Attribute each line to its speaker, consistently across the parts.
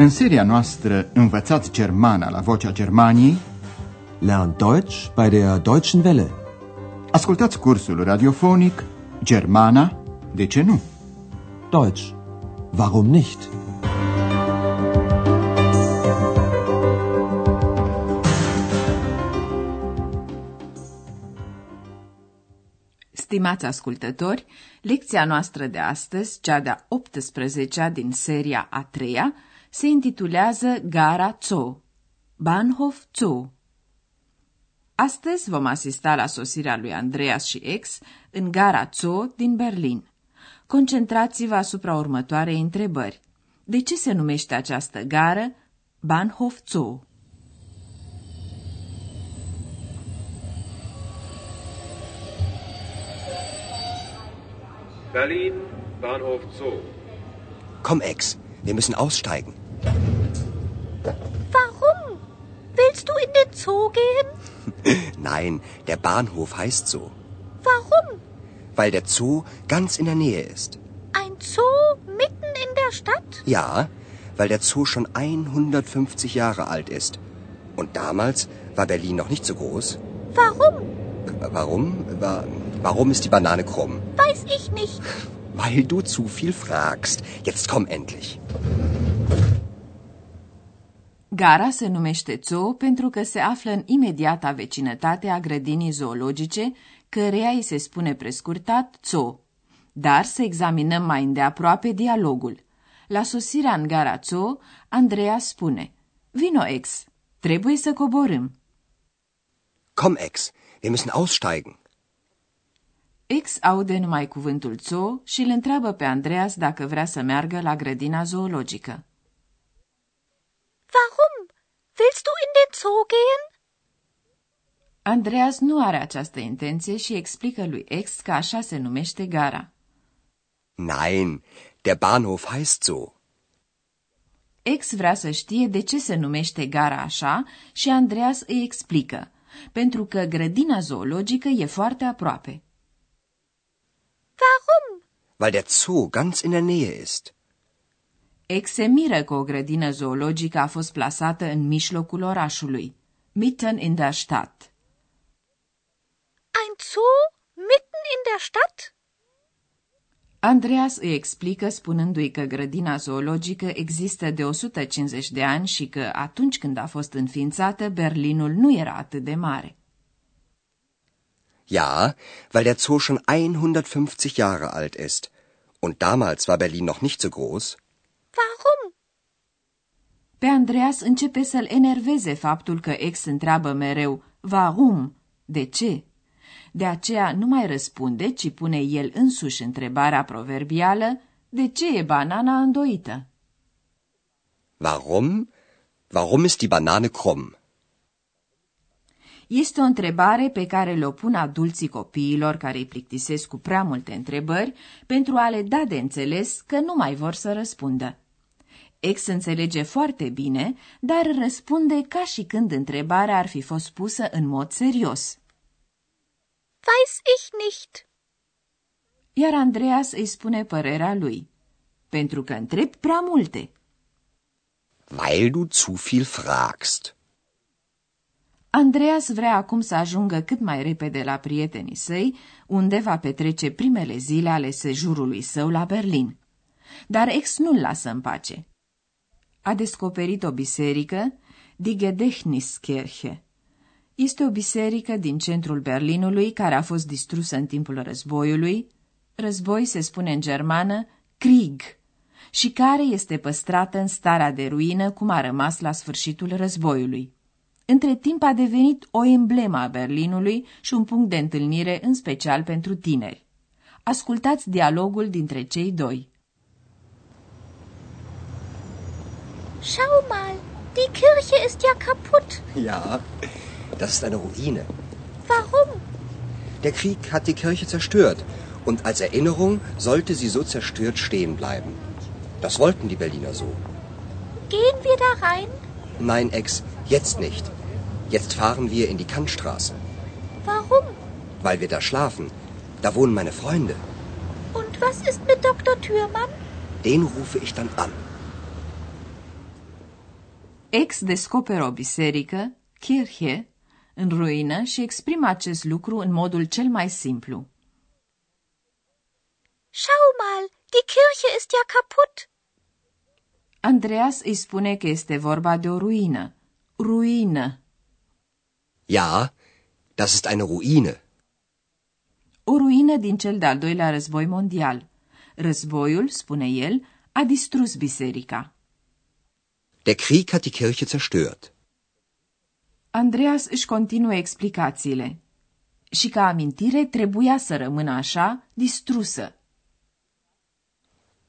Speaker 1: În seria noastră Învățați Germana la Vocea Germaniei
Speaker 2: Lern Deutsch bei der Deutschen Welle.
Speaker 1: Ascultați cursul radiofonic Germana, de ce nu?
Speaker 2: Deutsch. Warum nicht?
Speaker 3: Stimați ascultători, lecția noastră de astăzi, cea de-a 18-a din seria a treia, se intitulează Gara Zoo, Bahnhof Zoo. Astăzi vom asista la sosirea lui Andreas și ex în Gara Zoo din Berlin. Concentrați-vă asupra următoarei întrebări. De ce se numește această gară Bahnhof Zoo?
Speaker 4: Berlin, Bahnhof Zoo.
Speaker 5: Komm, Ex, wir müssen aussteigen.
Speaker 6: Warum? Willst du in den Zoo gehen?
Speaker 5: Nein, der Bahnhof heißt so.
Speaker 6: Warum?
Speaker 5: Weil der Zoo ganz in der Nähe ist.
Speaker 6: Ein Zoo mitten in der Stadt?
Speaker 5: Ja, weil der Zoo schon 150 Jahre alt ist. Und damals war Berlin noch nicht so groß.
Speaker 6: Warum?
Speaker 5: Warum? Wa- Warum ist die Banane krumm?
Speaker 6: Weiß ich nicht.
Speaker 5: Weil du zu viel fragst. Jetzt komm endlich.
Speaker 3: Gara se numește zoo pentru că se află în imediata vecinătate a grădinii zoologice, căreia îi se spune prescurtat zoo. Dar să examinăm mai îndeaproape dialogul. La sosirea în gara zoo, Andreea spune, Vino ex, trebuie să coborâm.
Speaker 5: Komm, Ex, wir müssen aussteigen.
Speaker 3: Ex aude numai cuvântul zoo și îl întreabă pe Andreas dacă vrea să meargă la grădina zoologică.
Speaker 6: Warum? Willst du in den Zoo gehen?
Speaker 3: Andreas nu are această intenție și explică lui ex că așa se numește gara.
Speaker 5: Nein, der Bahnhof heißt so.
Speaker 3: Ex vrea să știe de ce se numește gara așa și Andreas îi explică, pentru că grădina zoologică e foarte aproape.
Speaker 6: Warum?
Speaker 5: Weil der Zoo ganz in der Nähe ist.
Speaker 3: Ex se miră că o grădină zoologică a fost plasată în mijlocul orașului, mitten in der Stadt.
Speaker 6: Ein Zoo mitten in der Stadt?
Speaker 3: Andreas îi explică spunându-i că grădina zoologică există de 150 de ani și că atunci când a fost înființată, Berlinul nu era atât de mare.
Speaker 5: Ja, weil der Zoo schon 150 Jahre alt ist. Und damals war Berlin noch nicht so groß.
Speaker 6: Warum?
Speaker 3: Pe Andreas începe să-l enerveze faptul că ex întreabă mereu, warum? De ce? De aceea nu mai răspunde, ci pune el însuși întrebarea proverbială, de ce e banana îndoită?
Speaker 5: Warum? Warum ist die Banane krumm?
Speaker 3: Este o întrebare pe care le-o pun adulții copiilor care îi plictisesc cu prea multe întrebări pentru a le da de înțeles că nu mai vor să răspundă. Ex înțelege foarte bine, dar răspunde ca și când întrebarea ar fi fost pusă în mod serios.
Speaker 6: Weiß ich nicht.
Speaker 3: Iar Andreas îi spune părerea lui. Pentru că întreb prea multe.
Speaker 5: Weil du zu viel fragst.
Speaker 3: Andreas vrea acum să ajungă cât mai repede la prietenii săi, unde va petrece primele zile ale sejurului său la Berlin. Dar ex nu-l lasă în pace. A descoperit o biserică, Die Gedächtniskirche. Este o biserică din centrul Berlinului care a fost distrusă în timpul războiului. Război se spune în germană Krieg și care este păstrată în starea de ruină cum a rămas la sfârșitul războiului. Între timp a devenit o emblemă a Berlinului și un punct de întâlnire în special pentru tineri. Ascultați dialogul dintre cei doi.
Speaker 6: Schau mal, die Kirche ist ja kaputt.
Speaker 5: Ja, das ist eine Ruine.
Speaker 6: Warum?
Speaker 5: Der Krieg hat die Kirche zerstört. Und als Erinnerung sollte sie so zerstört stehen bleiben. Das wollten die Berliner so.
Speaker 6: Gehen wir da rein?
Speaker 5: Nein, Ex, jetzt nicht. Jetzt fahren wir in die Kantstraße.
Speaker 6: Warum?
Speaker 5: Weil wir da schlafen. Da wohnen meine Freunde.
Speaker 6: Und was ist mit Dr. Thürmann?
Speaker 5: Den rufe ich dann an.
Speaker 3: Ex descoperă o biserică, Kirche, în ruină și exprimă acest lucru în modul cel mai simplu.
Speaker 6: Schau mal, die Kirche ist ja kaputt.
Speaker 3: Andreas îi spune că este vorba de o ruină. Ruină.
Speaker 5: Ja, das ist eine Ruine.
Speaker 3: O ruină din cel de-al doilea război mondial. Războiul, spune el, a distrus biserica.
Speaker 5: Der Krieg hat die Kirche zerstört.
Speaker 3: Andreas își continuă explicațiile. Și ca amintire trebuia să rămână așa, distrusă.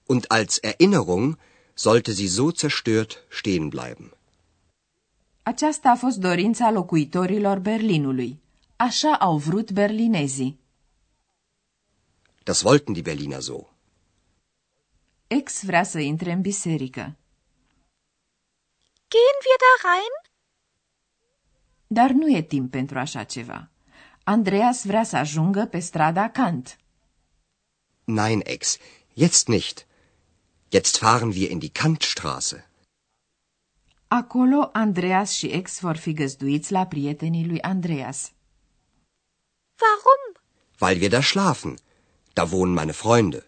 Speaker 5: Und als Erinnerung sollte sie so zerstört stehen bleiben.
Speaker 3: Aceasta a fost dorința locuitorilor Berlinului. Așa au vrut berlinezii.
Speaker 5: Das wollten die Berliner so.
Speaker 3: Ex vrea să intre în biserică.
Speaker 6: Gehen wir da rein?
Speaker 3: Dar nu e timp pentru așa ceva. Andreas vrea să ajungă pe strada Kant.
Speaker 5: Nein, Ex, jetzt nicht. Jetzt fahren wir in die Kantstraße.
Speaker 3: Acolo, Andreas și ex vor fi găzduiți la prietenii lui Andreas.
Speaker 6: Warum?
Speaker 5: Weil wir da schlafen. Da wohnen meine Freunde.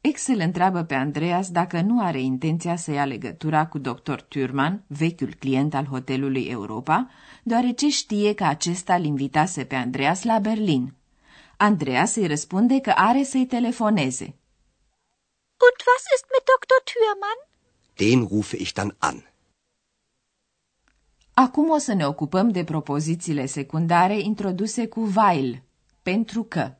Speaker 3: Ex îl întreabă pe Andreas dacă nu are intenția să ia legătura cu dr. Thurman, vechiul client al hotelului Europa, deoarece știe că acesta îl invitase pe Andreas la Berlin. Andreas îi răspunde că are să-i telefoneze.
Speaker 6: Und was ist mit Dr. Thürmann?
Speaker 5: Den rufe ich dann an.
Speaker 3: Acum o să ne ocupăm de propozițiile secundare introduse cu weil, pentru că.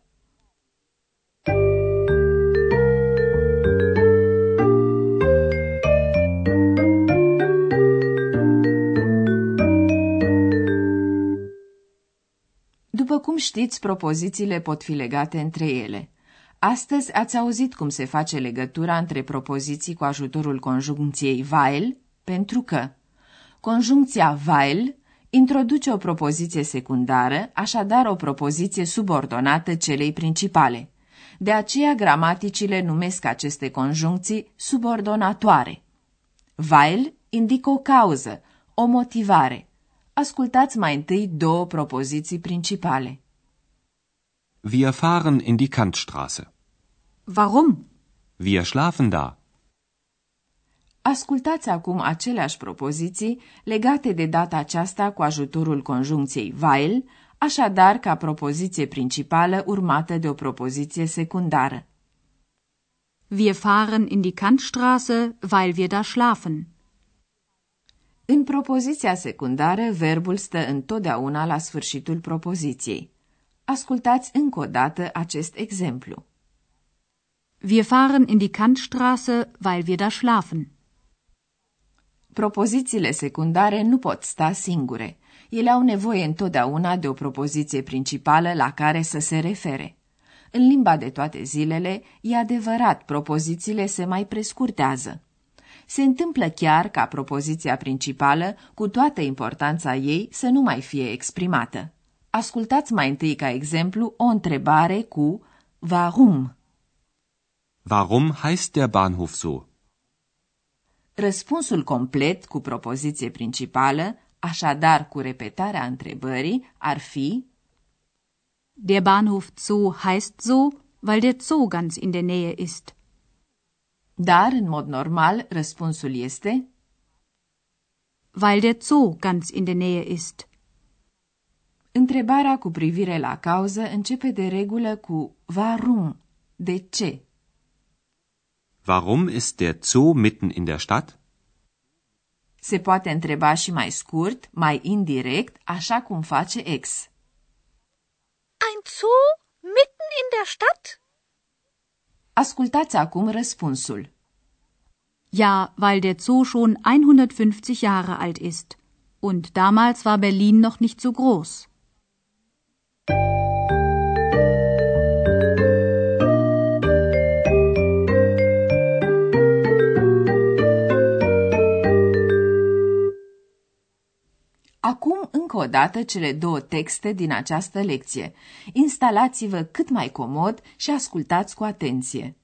Speaker 3: După cum știți, propozițiile pot fi legate între ele. Astăzi ați auzit cum se face legătura între propoziții cu ajutorul conjuncției weil, pentru că. Conjuncția weil introduce o propoziție secundară, așadar o propoziție subordonată celei principale. De aceea gramaticile numesc aceste conjuncții subordonatoare. Weil indică o cauză, o motivare. Ascultați mai întâi două propoziții principale.
Speaker 7: Wir fahren in die Kantstraße.
Speaker 8: Warum?
Speaker 7: Wir schlafen da.
Speaker 3: Ascultați acum aceleași propoziții legate de data aceasta cu ajutorul conjuncției weil, așadar ca propoziție principală urmată de o propoziție secundară.
Speaker 8: Wir fahren in die Kantstraße, weil wir da schlafen.
Speaker 3: În propoziția secundară, verbul stă întotdeauna la sfârșitul propoziției. Ascultați încă o dată acest exemplu.
Speaker 8: Wir fahren in die Kantstraße, weil wir da schlafen.
Speaker 3: Propozițiile secundare nu pot sta singure. Ele au nevoie întotdeauna de o propoziție principală la care să se refere. În limba de toate zilele, e adevărat, propozițiile se mai prescurtează. Se întâmplă chiar ca propoziția principală, cu toată importanța ei, să nu mai fie exprimată. Ascultați mai întâi ca exemplu o întrebare cu warum.
Speaker 7: Warum heißt der Bahnhof so?
Speaker 3: Răspunsul complet cu propoziție principală, așadar cu repetarea întrebării, ar fi
Speaker 8: Der Bahnhof Zoo heißt so, weil der Zoo ganz in der Nähe ist.
Speaker 3: Dar, în mod normal, răspunsul este
Speaker 8: Weil der Zoo ganz in der Nähe ist.
Speaker 3: Întrebarea cu privire la cauză începe de regulă cu warum, de ce.
Speaker 7: Warum ist der Zoo mitten in der Stadt?
Speaker 3: Se poate întreba și mai scurt, mai indirect, așa cum face ex.
Speaker 6: Ein Zoo mitten in der Stadt?
Speaker 3: Ascultați acum răspunsul.
Speaker 8: Ja, weil der Zoo schon 150 Jahre alt ist. Und damals war Berlin noch nicht so groß.
Speaker 3: Acum, încă o dată, cele două texte din această lecție. Instalați-vă cât mai comod și ascultați cu atenție.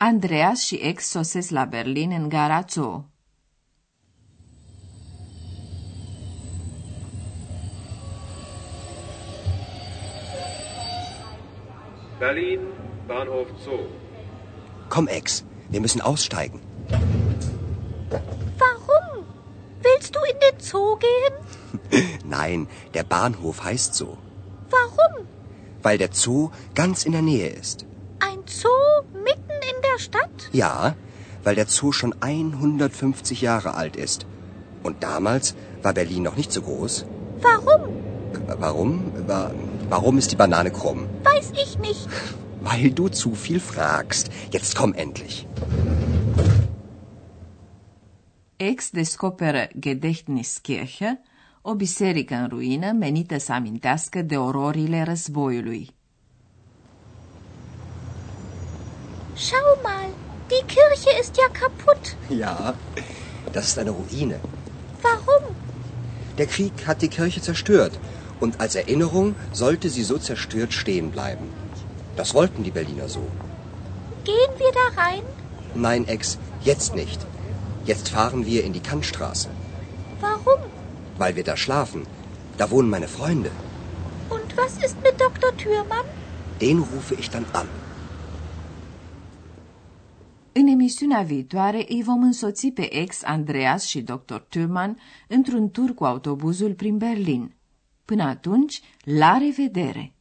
Speaker 3: Andreas și ex sosesc la Berlin în gara Zoo.
Speaker 4: Berlin, Bahnhof Zoo.
Speaker 5: Komm, Ex, wir müssen aussteigen.
Speaker 6: Warum? Willst du in den Zoo gehen?
Speaker 5: Nein, der Bahnhof heißt so.
Speaker 6: Warum?
Speaker 5: Weil der Zoo ganz in der Nähe ist.
Speaker 6: Ein Zoo der Stadt?
Speaker 5: Ja, weil der Zoo schon 150 Jahre alt ist. Und damals war Berlin noch nicht so groß.
Speaker 6: Warum?
Speaker 5: Warum? Wa- Warum ist die Banane krumm?
Speaker 6: Weiß ich nicht.
Speaker 5: Weil du zu viel fragst. Jetzt komm endlich.
Speaker 3: Ex descoperă Gedächtniskirche, o biserică în ruină menită să amintească de ororile războiului.
Speaker 6: Schau mal, die Kirche ist ja kaputt.
Speaker 5: Ja, das ist eine Ruine.
Speaker 6: Warum?
Speaker 5: Der Krieg hat die Kirche zerstört. Und als Erinnerung sollte sie so zerstört stehen bleiben. Das wollten die Berliner so.
Speaker 6: Gehen wir da rein?
Speaker 5: Nein, Ex, jetzt nicht. Jetzt fahren wir in die Kantstraße.
Speaker 6: Warum?
Speaker 5: Weil wir da schlafen. Da wohnen meine Freunde.
Speaker 6: Und was ist mit Dr. Thürmann?
Speaker 5: Den rufe ich dann an.
Speaker 3: În emisiunea viitoare îi vom însoți pe ex Andreas și dr. Thurman într-un tur cu autobuzul prin Berlin. Până atunci, la revedere!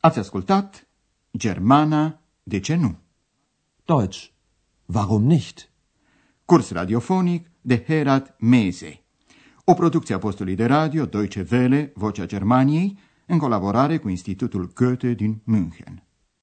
Speaker 1: Ați ascultat Germana, de ce nu?
Speaker 2: Deutsch. Warum nicht?
Speaker 1: Curs radiofonic de Herat Mese. O producție a postului de radio Deutsche Welle, Vocea Germaniei, în colaborare cu Institutul Goethe din München.